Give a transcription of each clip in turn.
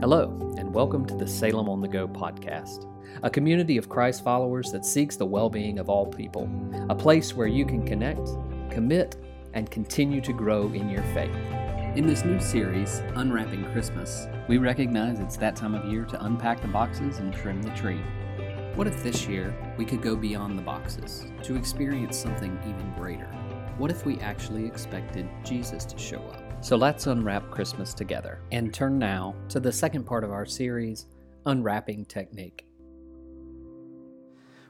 Hello, and welcome to the Salem on the Go podcast, a community of Christ followers that seeks the well being of all people, a place where you can connect, commit, and continue to grow in your faith. In this new series, Unwrapping Christmas, we recognize it's that time of year to unpack the boxes and trim the tree. What if this year we could go beyond the boxes to experience something even greater? What if we actually expected Jesus to show up? So let's unwrap Christmas together and turn now to the second part of our series, Unwrapping Technique.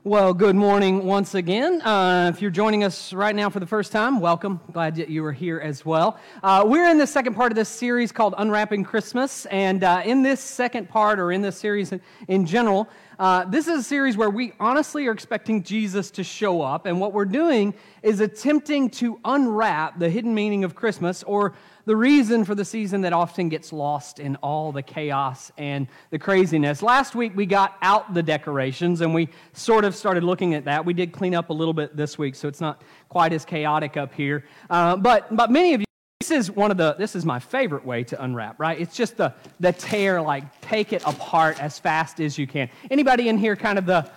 Well, good morning once again. Uh, if you're joining us right now for the first time, welcome. Glad that you are here as well. Uh, we're in the second part of this series called Unwrapping Christmas. And uh, in this second part, or in this series in general, uh, this is a series where we honestly are expecting Jesus to show up. And what we're doing is attempting to unwrap the hidden meaning of Christmas or the reason for the season that often gets lost in all the chaos and the craziness. Last week we got out the decorations and we sort of started looking at that. We did clean up a little bit this week, so it's not quite as chaotic up here. Uh, but, but many of you, this is one of the, this is my favorite way to unwrap, right? It's just the, the tear, like take it apart as fast as you can. Anybody in here kind of the,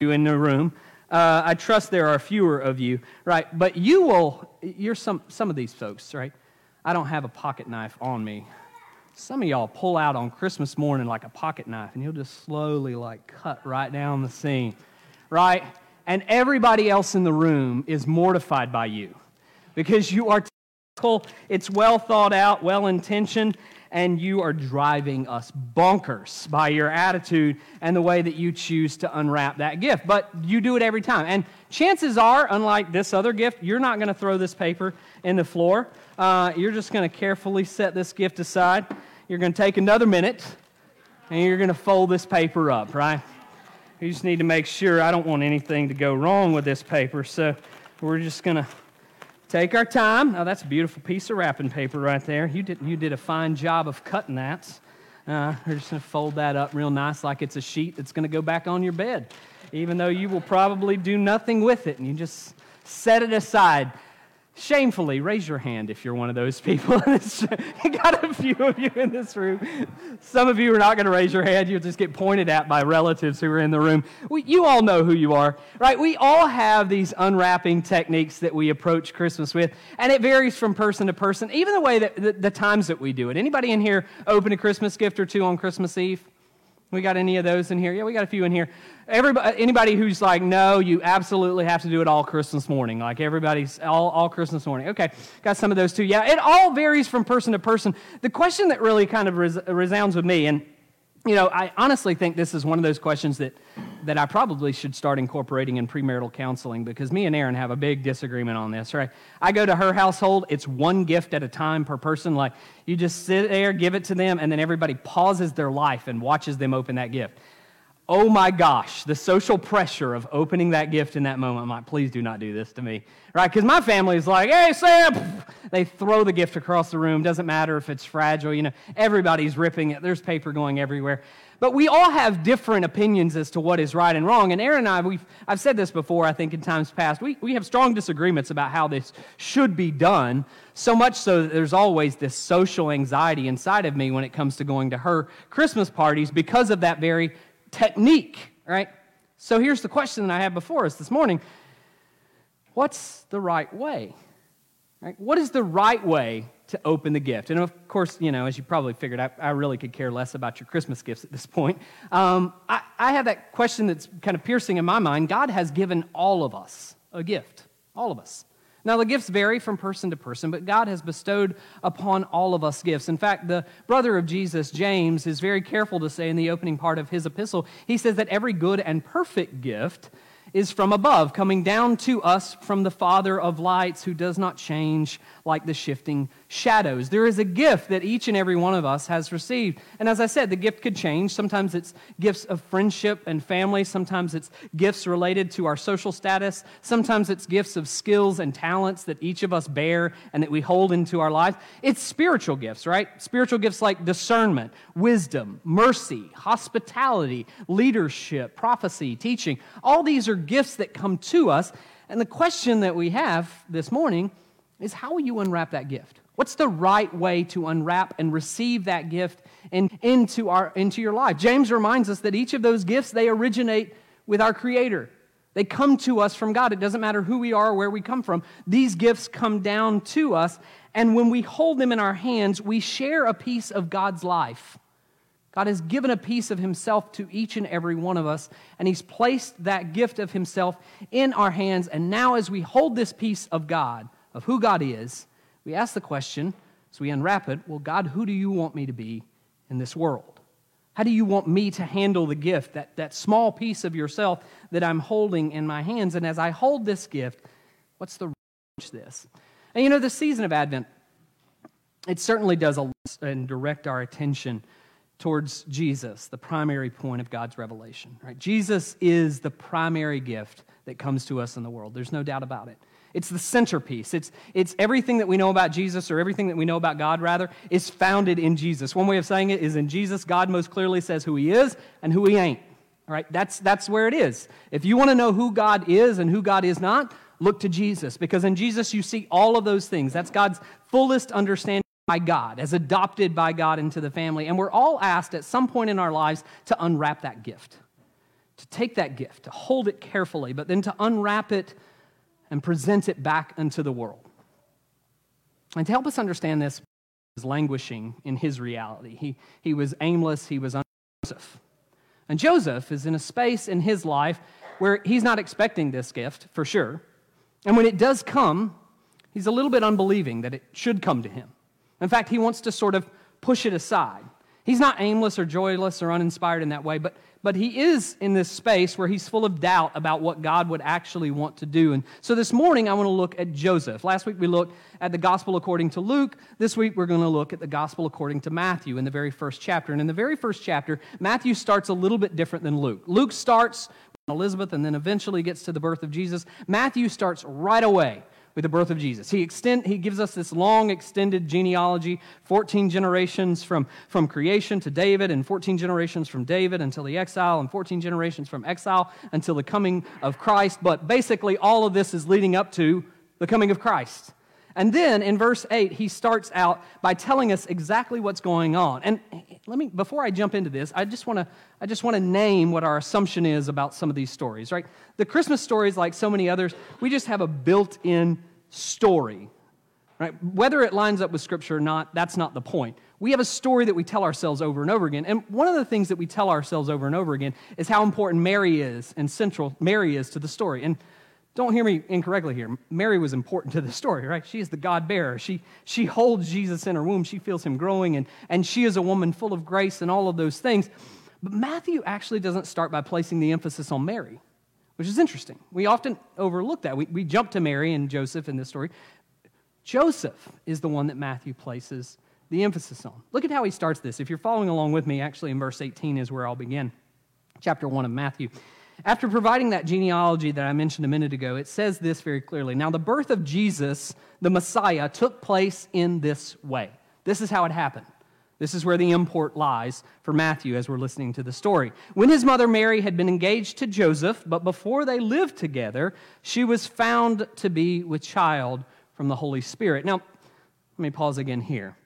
you in the room? Uh, I trust there are fewer of you, right? But you will, you're some, some of these folks, right? I don't have a pocket knife on me. Some of y'all pull out on Christmas morning like a pocket knife and you'll just slowly like cut right down the seam, right? And everybody else in the room is mortified by you because you are it's well thought out, well intentioned, and you are driving us bonkers by your attitude and the way that you choose to unwrap that gift. But you do it every time. And chances are, unlike this other gift, you're not going to throw this paper in the floor. Uh, you're just going to carefully set this gift aside. You're going to take another minute and you're going to fold this paper up, right? You just need to make sure I don't want anything to go wrong with this paper. So we're just going to take our time. Now, that's a beautiful piece of wrapping paper right there. You did, you did a fine job of cutting that. Uh, we're just going to fold that up real nice like it's a sheet that's going to go back on your bed, even though you will probably do nothing with it. And you just set it aside Shamefully, raise your hand if you're one of those people. got a few of you in this room. Some of you are not going to raise your hand. You'll just get pointed at by relatives who are in the room. We, you all know who you are, right? We all have these unwrapping techniques that we approach Christmas with, and it varies from person to person, even the way that the, the times that we do it. Anybody in here open a Christmas gift or two on Christmas Eve? We got any of those in here? Yeah, we got a few in here. Everybody, uh, anybody who's like, no, you absolutely have to do it all Christmas morning. Like everybody's all, all Christmas morning. Okay, got some of those too. Yeah, it all varies from person to person. The question that really kind of res- resounds with me, and you know, I honestly think this is one of those questions that, that I probably should start incorporating in premarital counseling because me and Erin have a big disagreement on this, right? I go to her household, it's one gift at a time per person. Like, you just sit there, give it to them, and then everybody pauses their life and watches them open that gift oh my gosh, the social pressure of opening that gift in that moment. I'm like, please do not do this to me. Right? Because my family is like, hey, Sam, they throw the gift across the room. Doesn't matter if it's fragile. You know, everybody's ripping it. There's paper going everywhere. But we all have different opinions as to what is right and wrong. And Erin and I, we've, I've said this before, I think, in times past. We, we have strong disagreements about how this should be done, so much so that there's always this social anxiety inside of me when it comes to going to her Christmas parties because of that very technique, right? So here's the question that I have before us this morning What's the right way? Right? What is the right way to open the gift? And of course, you know, as you probably figured, I, I really could care less about your Christmas gifts at this point. Um, I, I have that question that's kind of piercing in my mind. God has given all of us a gift, all of us. Now, the gifts vary from person to person, but God has bestowed upon all of us gifts. In fact, the brother of Jesus, James, is very careful to say in the opening part of his epistle, he says that every good and perfect gift is from above, coming down to us from the Father of lights, who does not change like the shifting shadows. There is a gift that each and every one of us has received. And as I said, the gift could change. Sometimes it's gifts of friendship and family, sometimes it's gifts related to our social status, sometimes it's gifts of skills and talents that each of us bear and that we hold into our lives. It's spiritual gifts, right? Spiritual gifts like discernment, wisdom, mercy, hospitality, leadership, prophecy, teaching. All these are gifts that come to us. And the question that we have this morning is how will you unwrap that gift? What's the right way to unwrap and receive that gift in, into, our, into your life? James reminds us that each of those gifts, they originate with our Creator. They come to us from God. It doesn't matter who we are or where we come from. These gifts come down to us, and when we hold them in our hands, we share a piece of God's life. God has given a piece of Himself to each and every one of us, and He's placed that gift of Himself in our hands. And now, as we hold this piece of God, of who God is, we ask the question, as we unwrap it, well, God, who do you want me to be in this world? How do you want me to handle the gift, that, that small piece of yourself that I'm holding in my hands? And as I hold this gift, what's the this? And you know, the season of Advent, it certainly does and direct our attention towards Jesus, the primary point of God's revelation. Right? Jesus is the primary gift that comes to us in the world. There's no doubt about it. It's the centerpiece. It's, it's everything that we know about Jesus, or everything that we know about God, rather, is founded in Jesus. One way of saying it is in Jesus, God most clearly says who he is and who he ain't. All right, that's, that's where it is. If you want to know who God is and who God is not, look to Jesus, because in Jesus you see all of those things. That's God's fullest understanding by God, as adopted by God into the family. And we're all asked at some point in our lives to unwrap that gift, to take that gift, to hold it carefully, but then to unwrap it and present it back unto the world. And to help us understand this, was languishing in his reality. He, he was aimless, he was Joseph. And Joseph is in a space in his life where he's not expecting this gift, for sure. And when it does come, he's a little bit unbelieving that it should come to him. In fact, he wants to sort of push it aside. He's not aimless or joyless or uninspired in that way, but but he is in this space where he's full of doubt about what God would actually want to do. And so this morning, I want to look at Joseph. Last week, we looked at the gospel according to Luke. This week, we're going to look at the gospel according to Matthew in the very first chapter. And in the very first chapter, Matthew starts a little bit different than Luke. Luke starts with Elizabeth and then eventually gets to the birth of Jesus. Matthew starts right away with the birth of Jesus. He, extend, he gives us this long extended genealogy 14 generations from, from creation to David, and 14 generations from David until the exile, and 14 generations from exile until the coming of Christ. But basically, all of this is leading up to the coming of Christ. And then in verse 8, he starts out by telling us exactly what's going on. And let me, before I jump into this, I just want to, I just want to name what our assumption is about some of these stories, right? The Christmas stories, like so many others, we just have a built in story, right? Whether it lines up with Scripture or not, that's not the point. We have a story that we tell ourselves over and over again. And one of the things that we tell ourselves over and over again is how important Mary is and central Mary is to the story. And don't hear me incorrectly here. Mary was important to the story, right? She is the God bearer. She, she holds Jesus in her womb. She feels him growing, and, and she is a woman full of grace and all of those things. But Matthew actually doesn't start by placing the emphasis on Mary, which is interesting. We often overlook that. We, we jump to Mary and Joseph in this story. Joseph is the one that Matthew places the emphasis on. Look at how he starts this. If you're following along with me, actually, in verse 18 is where I'll begin. Chapter 1 of Matthew. After providing that genealogy that I mentioned a minute ago, it says this very clearly. Now, the birth of Jesus, the Messiah, took place in this way. This is how it happened. This is where the import lies for Matthew as we're listening to the story. When his mother Mary had been engaged to Joseph, but before they lived together, she was found to be with child from the Holy Spirit. Now, let me pause again here.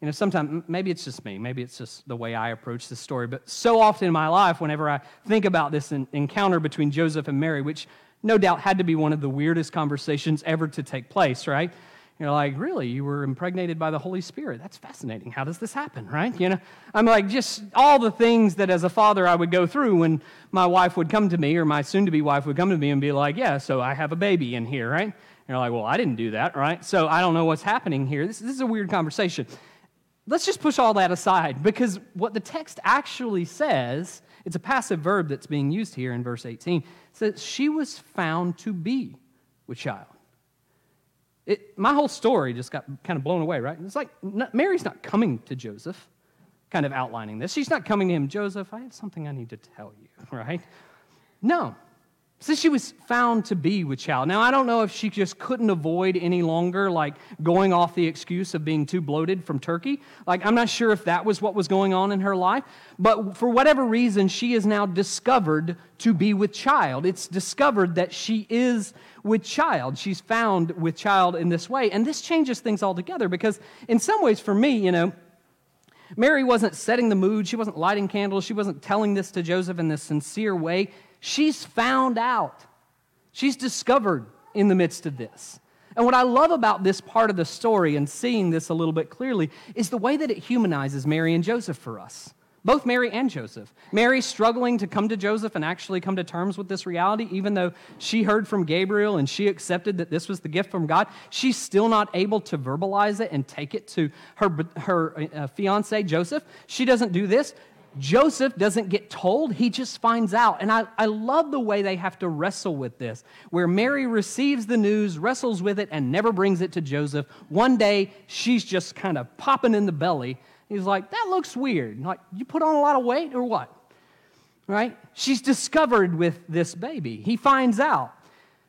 You know, sometimes, maybe it's just me, maybe it's just the way I approach this story, but so often in my life, whenever I think about this encounter between Joseph and Mary, which no doubt had to be one of the weirdest conversations ever to take place, right? You're like, really? You were impregnated by the Holy Spirit? That's fascinating. How does this happen, right? You know, I'm like, just all the things that as a father I would go through when my wife would come to me or my soon to be wife would come to me and be like, yeah, so I have a baby in here, right? And you're like, well, I didn't do that, right? So I don't know what's happening here. This, this is a weird conversation let's just push all that aside because what the text actually says, it's a passive verb that's being used here in verse 18, says she was found to be with child. It, my whole story just got kind of blown away, right? It's like Mary's not coming to Joseph, kind of outlining this. She's not coming to him, Joseph, I have something I need to tell you, right? No. Says she was found to be with child. Now, I don't know if she just couldn't avoid any longer, like going off the excuse of being too bloated from turkey. Like, I'm not sure if that was what was going on in her life. But for whatever reason, she is now discovered to be with child. It's discovered that she is with child. She's found with child in this way. And this changes things altogether because, in some ways, for me, you know, Mary wasn't setting the mood. She wasn't lighting candles. She wasn't telling this to Joseph in this sincere way. She's found out. She's discovered in the midst of this. And what I love about this part of the story and seeing this a little bit clearly is the way that it humanizes Mary and Joseph for us. Both Mary and Joseph. Mary struggling to come to Joseph and actually come to terms with this reality, even though she heard from Gabriel and she accepted that this was the gift from God. She's still not able to verbalize it and take it to her, her uh, fiance, Joseph. She doesn't do this. Joseph doesn't get told, he just finds out. And I, I love the way they have to wrestle with this, where Mary receives the news, wrestles with it, and never brings it to Joseph. One day, she's just kind of popping in the belly. He's like, That looks weird. Like, you put on a lot of weight or what? Right? She's discovered with this baby. He finds out,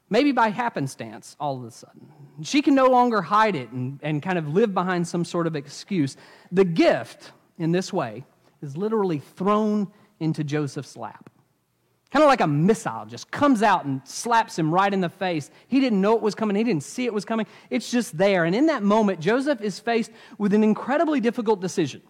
maybe by happenstance, all of a sudden. She can no longer hide it and, and kind of live behind some sort of excuse. The gift, in this way, is literally thrown into Joseph's lap. Kind of like a missile, just comes out and slaps him right in the face. He didn't know it was coming, he didn't see it was coming. It's just there. And in that moment, Joseph is faced with an incredibly difficult decision.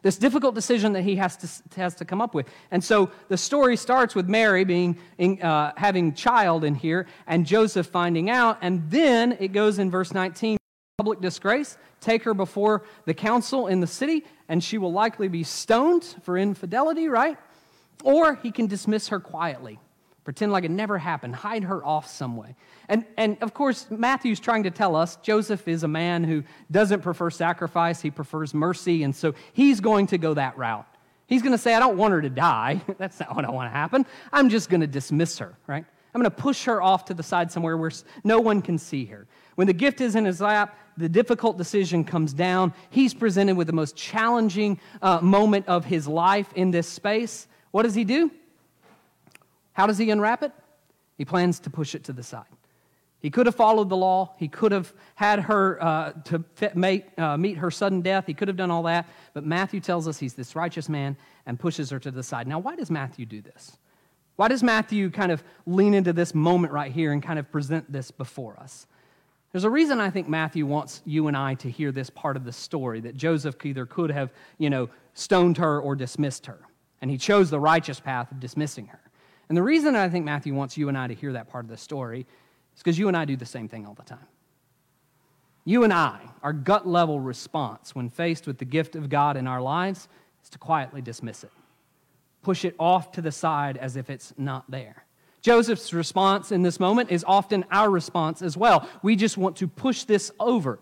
This difficult decision that he has to, has to come up with. And so the story starts with Mary being in, uh, having child in here and Joseph finding out. And then it goes in verse 19 public disgrace, take her before the council in the city, and she will likely be stoned for infidelity, right? Or he can dismiss her quietly, pretend like it never happened, hide her off some way. And, and of course, Matthew's trying to tell us Joseph is a man who doesn't prefer sacrifice, he prefers mercy, and so he's going to go that route. He's going to say, I don't want her to die. That's not what I want to happen. I'm just going to dismiss her, right? I'm going to push her off to the side somewhere where no one can see her. When the gift is in his lap, the difficult decision comes down. He's presented with the most challenging uh, moment of his life in this space. What does he do? How does he unwrap it? He plans to push it to the side. He could have followed the law. He could have had her uh, to fit, make, uh, meet her sudden death. He could have done all that. But Matthew tells us he's this righteous man and pushes her to the side. Now, why does Matthew do this? Why does Matthew kind of lean into this moment right here and kind of present this before us? There's a reason I think Matthew wants you and I to hear this part of the story that Joseph either could have, you know, stoned her or dismissed her. And he chose the righteous path of dismissing her. And the reason I think Matthew wants you and I to hear that part of the story is because you and I do the same thing all the time. You and I, our gut level response when faced with the gift of God in our lives is to quietly dismiss it, push it off to the side as if it's not there. Joseph's response in this moment is often our response as well. We just want to push this over.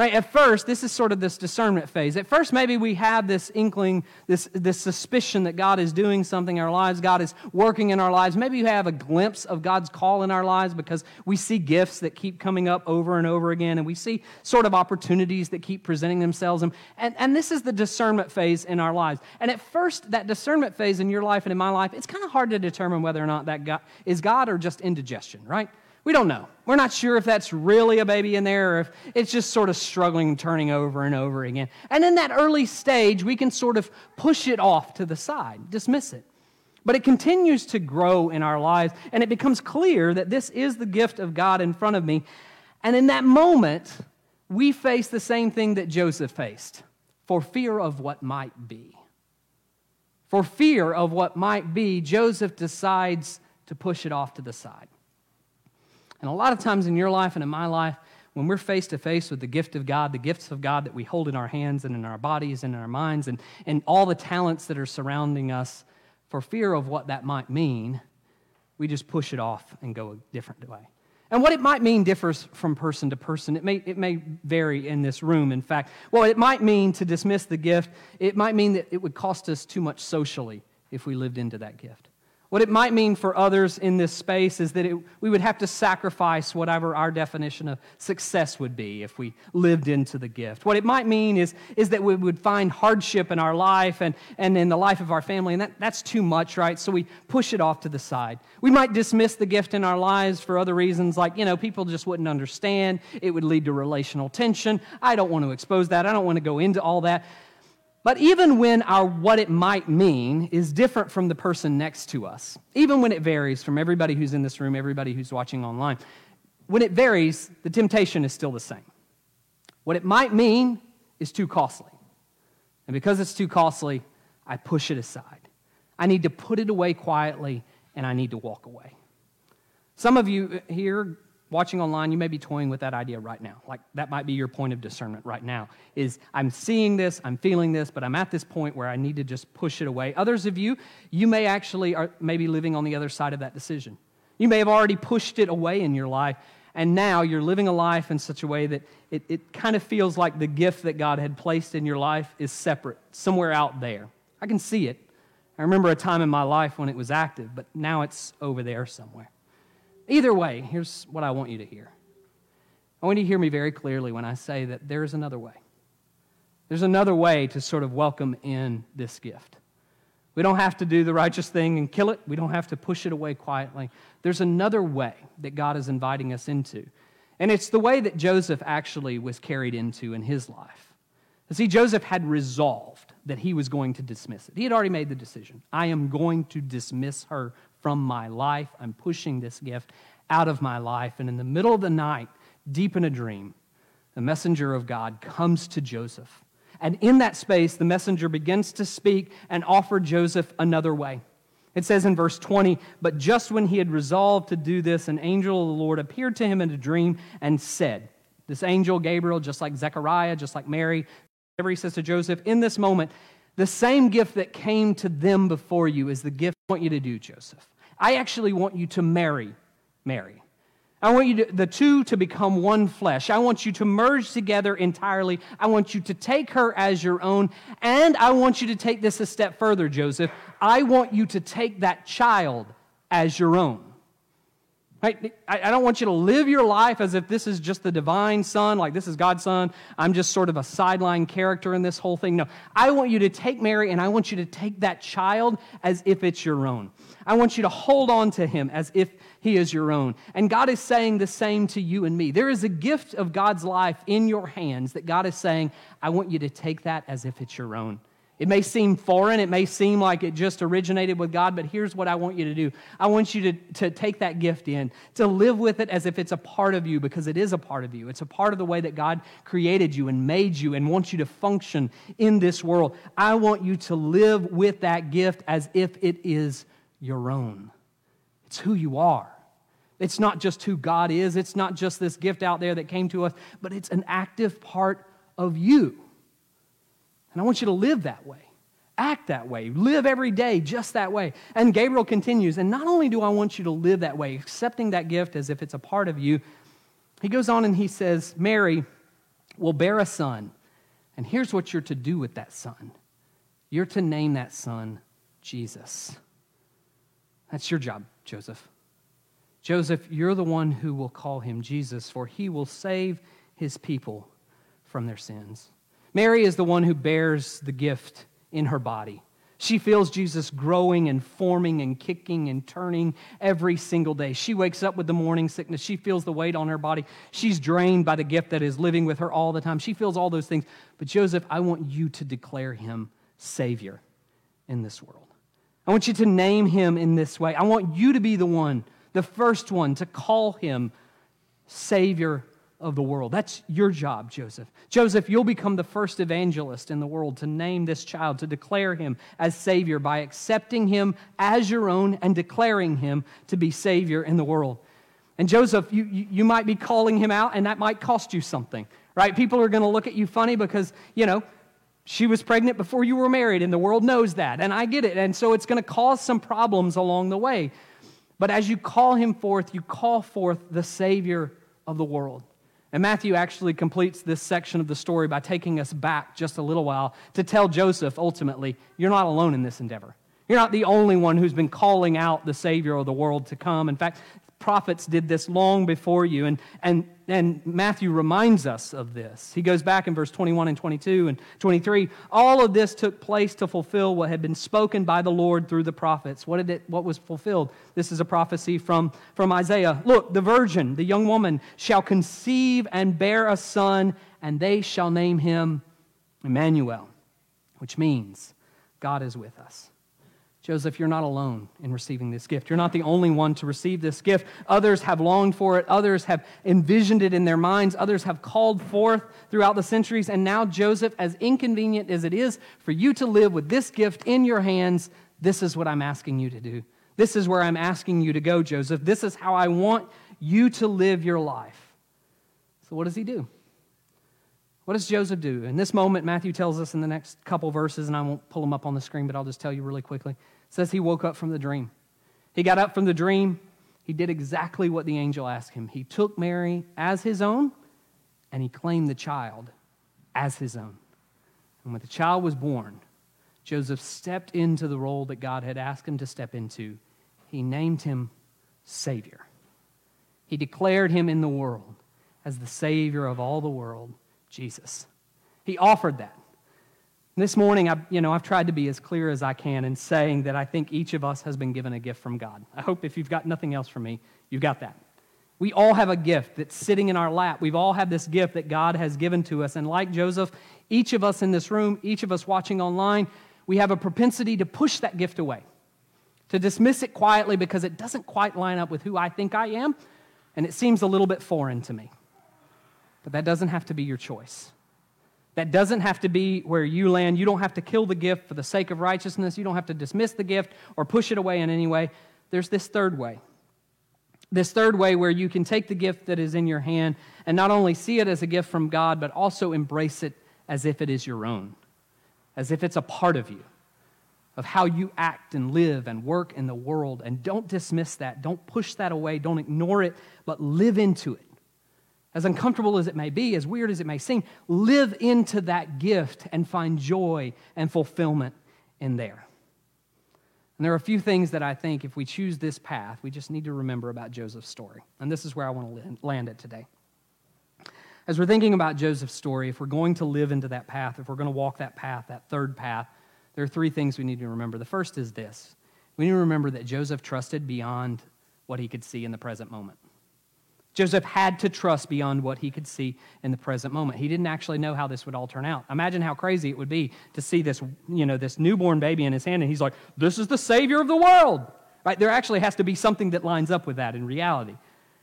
Right? At first, this is sort of this discernment phase. At first, maybe we have this inkling, this, this suspicion that God is doing something in our lives, God is working in our lives. Maybe you have a glimpse of God's call in our lives because we see gifts that keep coming up over and over again, and we see sort of opportunities that keep presenting themselves. And, and, and this is the discernment phase in our lives. And at first, that discernment phase in your life and in my life, it's kind of hard to determine whether or not that God, is God or just indigestion, right? We don't know. We're not sure if that's really a baby in there or if it's just sort of struggling, turning over and over again. And in that early stage, we can sort of push it off to the side, dismiss it. But it continues to grow in our lives, and it becomes clear that this is the gift of God in front of me. And in that moment, we face the same thing that Joseph faced for fear of what might be. For fear of what might be, Joseph decides to push it off to the side. And a lot of times in your life and in my life, when we're face to face with the gift of God, the gifts of God that we hold in our hands and in our bodies and in our minds, and, and all the talents that are surrounding us, for fear of what that might mean, we just push it off and go a different way. And what it might mean differs from person to person. It may, it may vary in this room, in fact. Well, it might mean to dismiss the gift, it might mean that it would cost us too much socially if we lived into that gift. What it might mean for others in this space is that it, we would have to sacrifice whatever our definition of success would be if we lived into the gift. What it might mean is, is that we would find hardship in our life and, and in the life of our family, and that, that's too much, right? So we push it off to the side. We might dismiss the gift in our lives for other reasons, like, you know, people just wouldn't understand. It would lead to relational tension. I don't want to expose that. I don't want to go into all that. But even when our what it might mean is different from the person next to us, even when it varies from everybody who's in this room, everybody who's watching online, when it varies, the temptation is still the same. What it might mean is too costly. And because it's too costly, I push it aside. I need to put it away quietly and I need to walk away. Some of you here watching online, you may be toying with that idea right now. Like that might be your point of discernment right now. Is I'm seeing this, I'm feeling this, but I'm at this point where I need to just push it away. Others of you, you may actually are maybe living on the other side of that decision. You may have already pushed it away in your life, and now you're living a life in such a way that it, it kind of feels like the gift that God had placed in your life is separate, somewhere out there. I can see it. I remember a time in my life when it was active, but now it's over there somewhere. Either way, here's what I want you to hear. I want you to hear me very clearly when I say that there is another way. There's another way to sort of welcome in this gift. We don't have to do the righteous thing and kill it. We don't have to push it away quietly. There's another way that God is inviting us into. And it's the way that Joseph actually was carried into in his life. See, Joseph had resolved that he was going to dismiss it. He had already made the decision. I am going to dismiss her from my life. I'm pushing this gift out of my life. And in the middle of the night, deep in a dream, the messenger of God comes to Joseph. And in that space, the messenger begins to speak and offer Joseph another way. It says in verse 20, But just when he had resolved to do this, an angel of the Lord appeared to him in a dream and said, This angel, Gabriel, just like Zechariah, just like Mary, he says to Joseph, In this moment, the same gift that came to them before you is the gift I want you to do, Joseph. I actually want you to marry Mary. I want you to, the two to become one flesh. I want you to merge together entirely. I want you to take her as your own. And I want you to take this a step further, Joseph. I want you to take that child as your own. Right? I don't want you to live your life as if this is just the divine son, like this is God's son. I'm just sort of a sideline character in this whole thing. No, I want you to take Mary and I want you to take that child as if it's your own. I want you to hold on to him as if he is your own. And God is saying the same to you and me. There is a gift of God's life in your hands that God is saying, I want you to take that as if it's your own. It may seem foreign, it may seem like it just originated with God, but here's what I want you to do. I want you to, to take that gift in, to live with it as if it's a part of you, because it is a part of you. It's a part of the way that God created you and made you and wants you to function in this world. I want you to live with that gift as if it is your own. It's who you are. It's not just who God is, it's not just this gift out there that came to us, but it's an active part of you. And I want you to live that way, act that way, live every day just that way. And Gabriel continues, and not only do I want you to live that way, accepting that gift as if it's a part of you, he goes on and he says, Mary will bear a son. And here's what you're to do with that son you're to name that son Jesus. That's your job, Joseph. Joseph, you're the one who will call him Jesus, for he will save his people from their sins. Mary is the one who bears the gift in her body. She feels Jesus growing and forming and kicking and turning every single day. She wakes up with the morning sickness. She feels the weight on her body. She's drained by the gift that is living with her all the time. She feels all those things. But Joseph, I want you to declare him Savior in this world. I want you to name him in this way. I want you to be the one, the first one, to call him Savior of the world. That's your job, Joseph. Joseph, you'll become the first evangelist in the world to name this child, to declare him as Savior by accepting him as your own and declaring him to be Savior in the world. And Joseph, you, you, might be calling him out, and that might cost you something, right? People are going to look at you funny because, you know, she was pregnant before you were married, and the world knows that. And I get it. And so it's going to cause some problems along the way. But as you call him forth, you call forth the Savior of the world. And Matthew actually completes this section of the story by taking us back just a little while to tell Joseph ultimately, you're not alone in this endeavor. You're not the only one who's been calling out the Savior of the world to come. In fact, prophets did this long before you. And, and, and Matthew reminds us of this. He goes back in verse 21 and 22 and 23. All of this took place to fulfill what had been spoken by the Lord through the prophets. What, did it, what was fulfilled? This is a prophecy from, from Isaiah. Look, the virgin, the young woman, shall conceive and bear a son, and they shall name him Emmanuel, which means God is with us. Joseph, you're not alone in receiving this gift. You're not the only one to receive this gift. Others have longed for it, others have envisioned it in their minds, others have called forth throughout the centuries. And now, Joseph, as inconvenient as it is for you to live with this gift in your hands, this is what I'm asking you to do. This is where I'm asking you to go, Joseph. This is how I want you to live your life. So, what does he do? What does Joseph do? In this moment, Matthew tells us in the next couple verses, and I won't pull them up on the screen, but I'll just tell you really quickly. It says he woke up from the dream. He got up from the dream. He did exactly what the angel asked him. He took Mary as his own, and he claimed the child as his own. And when the child was born, Joseph stepped into the role that God had asked him to step into. He named him Savior. He declared him in the world as the Savior of all the world Jesus. He offered that. This morning, I, you know, I've tried to be as clear as I can in saying that I think each of us has been given a gift from God. I hope if you've got nothing else from me, you've got that. We all have a gift that's sitting in our lap. We've all had this gift that God has given to us. And like Joseph, each of us in this room, each of us watching online, we have a propensity to push that gift away, to dismiss it quietly because it doesn't quite line up with who I think I am, and it seems a little bit foreign to me. But that doesn't have to be your choice. That doesn't have to be where you land. You don't have to kill the gift for the sake of righteousness. You don't have to dismiss the gift or push it away in any way. There's this third way. This third way where you can take the gift that is in your hand and not only see it as a gift from God, but also embrace it as if it is your own, as if it's a part of you, of how you act and live and work in the world. And don't dismiss that. Don't push that away. Don't ignore it, but live into it as uncomfortable as it may be, as weird as it may seem, live into that gift and find joy and fulfillment in there. And there are a few things that I think if we choose this path, we just need to remember about Joseph's story. And this is where I want to land it today. As we're thinking about Joseph's story, if we're going to live into that path, if we're going to walk that path, that third path, there are three things we need to remember. The first is this we need to remember that Joseph trusted beyond what he could see in the present moment. Joseph had to trust beyond what he could see in the present moment. He didn't actually know how this would all turn out. Imagine how crazy it would be to see this, you know, this newborn baby in his hand and he's like, "This is the savior of the world." Right? There actually has to be something that lines up with that in reality.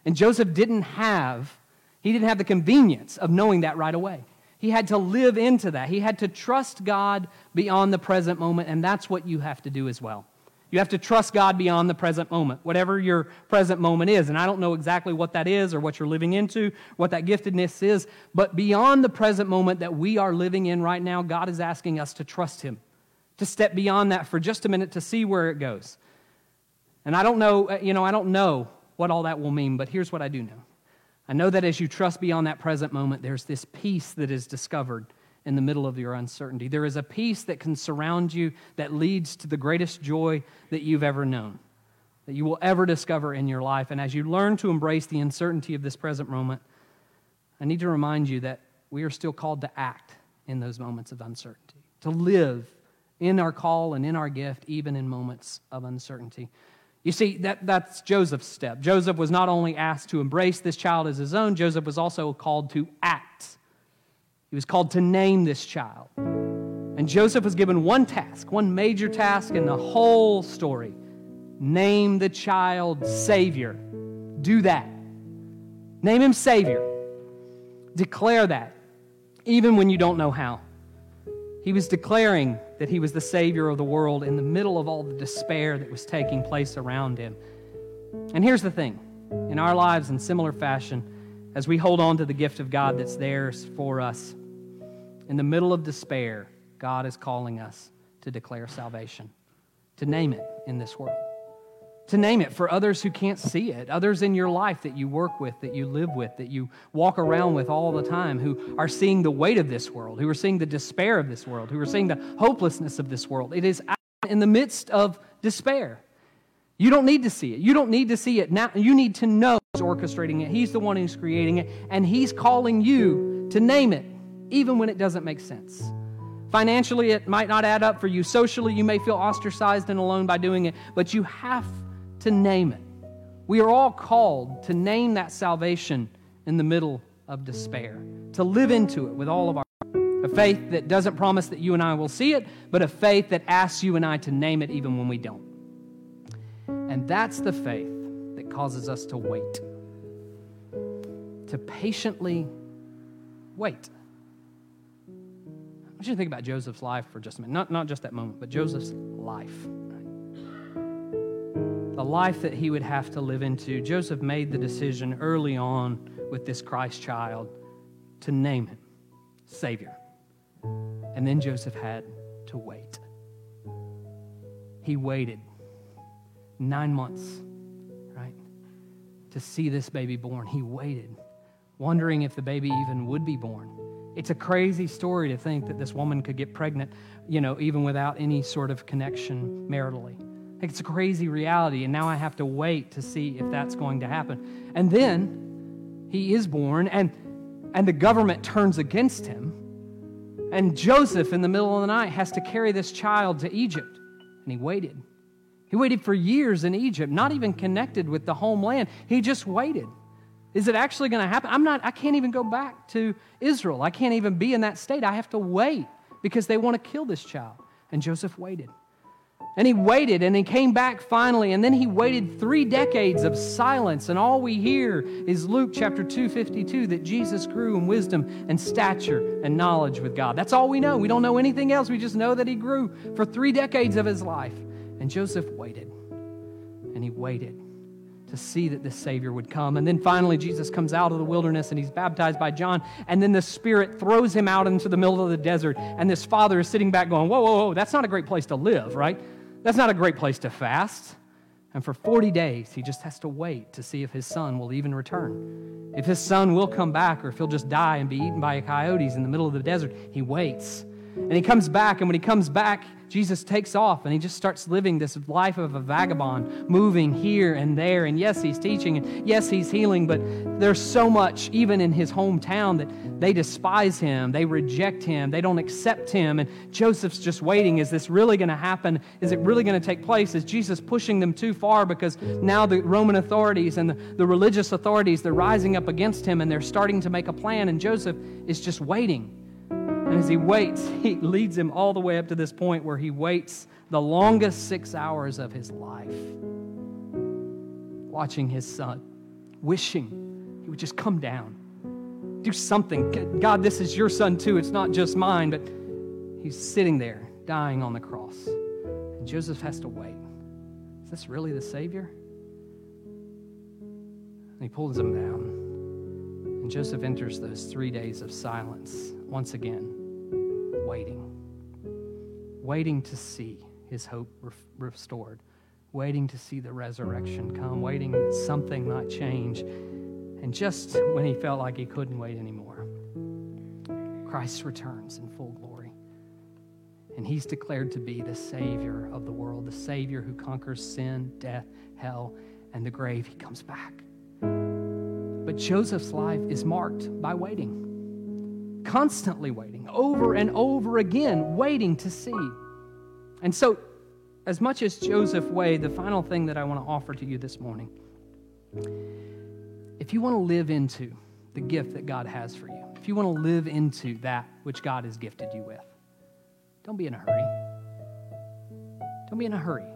And Joseph didn't have he didn't have the convenience of knowing that right away. He had to live into that. He had to trust God beyond the present moment, and that's what you have to do as well. You have to trust God beyond the present moment, whatever your present moment is. And I don't know exactly what that is or what you're living into, what that giftedness is, but beyond the present moment that we are living in right now, God is asking us to trust Him, to step beyond that for just a minute to see where it goes. And I don't know, uh, you know, I don't know what all that will mean, but here's what I do know. I know that as you trust beyond that present moment, there's this peace that is discovered in the middle of your uncertainty. There is a peace that can surround you that leads to the greatest joy that you've ever known, that you will ever discover in your life. And as you learn to embrace the uncertainty of this present moment, I need to remind you that we are still called to act in those moments of uncertainty, to live in our call and in our gift, even in moments of uncertainty. You see, that, that's Joseph's step. Joseph was not only asked to embrace this child as his own, Joseph was also called to act he was called to name this child. And Joseph was given one task, one major task in the whole story name the child Savior. Do that. Name him Savior. Declare that, even when you don't know how. He was declaring that he was the Savior of the world in the middle of all the despair that was taking place around him. And here's the thing in our lives, in similar fashion, as we hold on to the gift of God that's theirs for us. In the middle of despair, God is calling us to declare salvation, to name it in this world, to name it for others who can't see it, others in your life that you work with, that you live with, that you walk around with all the time, who are seeing the weight of this world, who are seeing the despair of this world, who are seeing the hopelessness of this world. It is in the midst of despair. You don't need to see it. You don't need to see it now. You need to know orchestrating it. He's the one who's creating it, and He's calling you to name it, even when it doesn't make sense. Financially, it might not add up for you. Socially, you may feel ostracized and alone by doing it, but you have to name it. We are all called to name that salvation in the middle of despair, to live into it with all of our a faith that doesn't promise that you and I will see it, but a faith that asks you and I to name it even when we don't. And that's the faith that causes us to wait, to patiently wait. I want you to think about Joseph's life for just a minute. Not, not just that moment, but Joseph's life. The life that he would have to live into. Joseph made the decision early on with this Christ child to name him Savior. And then Joseph had to wait. He waited nine months, right, to see this baby born. He waited, wondering if the baby even would be born. It's a crazy story to think that this woman could get pregnant, you know, even without any sort of connection maritally. It's a crazy reality, and now I have to wait to see if that's going to happen. And then he is born, and, and the government turns against him and Joseph, in the middle of the night, has to carry this child to Egypt. And he waited. He waited for years in Egypt, not even connected with the homeland. He just waited. Is it actually going to happen? I'm not, I can't even go back to Israel. I can't even be in that state. I have to wait because they want to kill this child. And Joseph waited. And he waited and he came back finally. And then he waited three decades of silence. And all we hear is Luke chapter 2 52 that Jesus grew in wisdom and stature and knowledge with God. That's all we know. We don't know anything else. We just know that he grew for three decades of his life. And Joseph waited. And he waited to see that this Savior would come. And then finally, Jesus comes out of the wilderness and he's baptized by John. And then the Spirit throws him out into the middle of the desert. And this father is sitting back going, Whoa, whoa, whoa, that's not a great place to live, right? That's not a great place to fast. And for 40 days, he just has to wait to see if his son will even return. If his son will come back or if he'll just die and be eaten by coyotes in the middle of the desert, he waits. And he comes back, and when he comes back, Jesus takes off and he just starts living this life of a vagabond, moving here and there. And yes, he's teaching, and yes, he's healing, but there's so much, even in his hometown, that they despise him, they reject him, they don't accept him. And Joseph's just waiting is this really going to happen? Is it really going to take place? Is Jesus pushing them too far? Because now the Roman authorities and the, the religious authorities, they're rising up against him and they're starting to make a plan, and Joseph is just waiting. And as he waits, he leads him all the way up to this point where he waits the longest six hours of his life, watching his son, wishing he would just come down, do something. God, this is your son too. It's not just mine, but he's sitting there dying on the cross. And Joseph has to wait. Is this really the Savior? And he pulls him down. And Joseph enters those three days of silence once again, waiting, waiting to see his hope re- restored, waiting to see the resurrection come, waiting that something might change. And just when he felt like he couldn't wait anymore, Christ returns in full glory. And he's declared to be the Savior of the world, the Savior who conquers sin, death, hell, and the grave. He comes back. But Joseph's life is marked by waiting, constantly waiting, over and over again, waiting to see. And so, as much as Joseph waited, the final thing that I want to offer to you this morning if you want to live into the gift that God has for you, if you want to live into that which God has gifted you with, don't be in a hurry. Don't be in a hurry.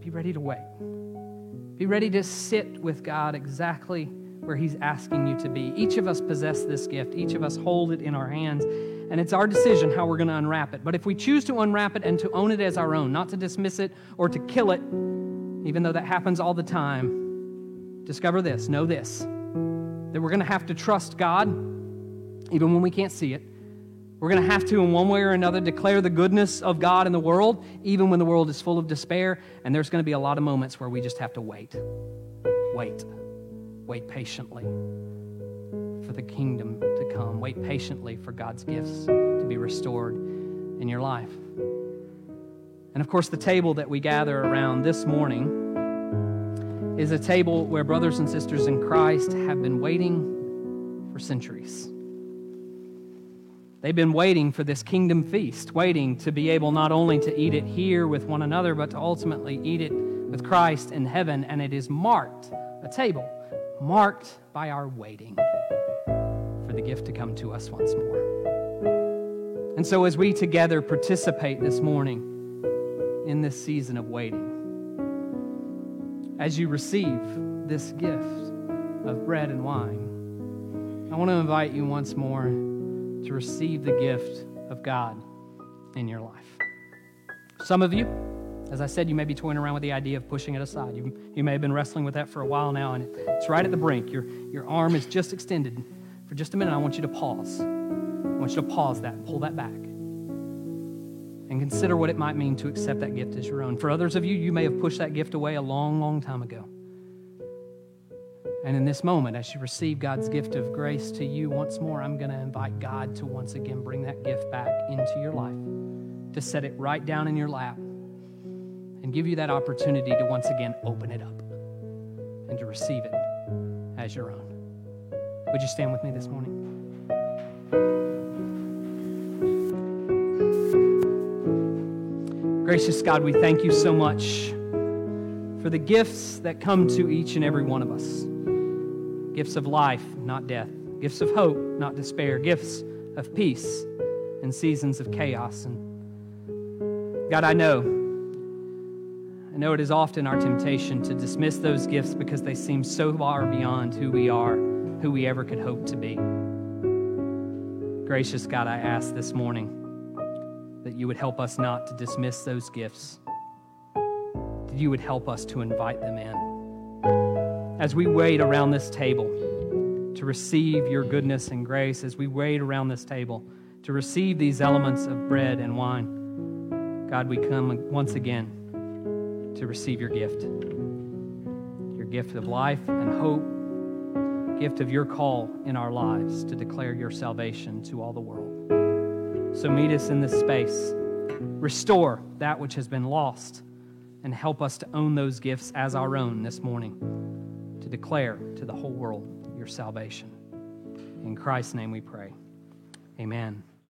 Be ready to wait. Be ready to sit with God exactly where He's asking you to be. Each of us possess this gift, each of us hold it in our hands, and it's our decision how we're going to unwrap it. But if we choose to unwrap it and to own it as our own, not to dismiss it or to kill it, even though that happens all the time, discover this, know this, that we're going to have to trust God even when we can't see it. We're going to have to, in one way or another, declare the goodness of God in the world, even when the world is full of despair. And there's going to be a lot of moments where we just have to wait. Wait. Wait patiently for the kingdom to come. Wait patiently for God's gifts to be restored in your life. And of course, the table that we gather around this morning is a table where brothers and sisters in Christ have been waiting for centuries. They've been waiting for this kingdom feast, waiting to be able not only to eat it here with one another, but to ultimately eat it with Christ in heaven. And it is marked, a table marked by our waiting for the gift to come to us once more. And so, as we together participate this morning in this season of waiting, as you receive this gift of bread and wine, I want to invite you once more to receive the gift of God in your life. Some of you, as I said, you may be toying around with the idea of pushing it aside. You, you may have been wrestling with that for a while now, and it's right at the brink. Your, your arm is just extended. For just a minute, I want you to pause. I want you to pause that pull that back. And consider what it might mean to accept that gift as your own. For others of you, you may have pushed that gift away a long, long time ago. And in this moment, as you receive God's gift of grace to you once more, I'm going to invite God to once again bring that gift back into your life, to set it right down in your lap, and give you that opportunity to once again open it up and to receive it as your own. Would you stand with me this morning? Gracious God, we thank you so much for the gifts that come to each and every one of us gifts of life, not death, gifts of hope, not despair, gifts of peace in seasons of chaos. And God, I know, I know it is often our temptation to dismiss those gifts because they seem so far beyond who we are, who we ever could hope to be. Gracious God, I ask this morning that you would help us not to dismiss those gifts, that you would help us to invite them in as we wait around this table to receive your goodness and grace, as we wait around this table to receive these elements of bread and wine, God, we come once again to receive your gift. Your gift of life and hope, gift of your call in our lives to declare your salvation to all the world. So meet us in this space. Restore that which has been lost and help us to own those gifts as our own this morning to declare to the whole world your salvation. In Christ's name we pray. Amen.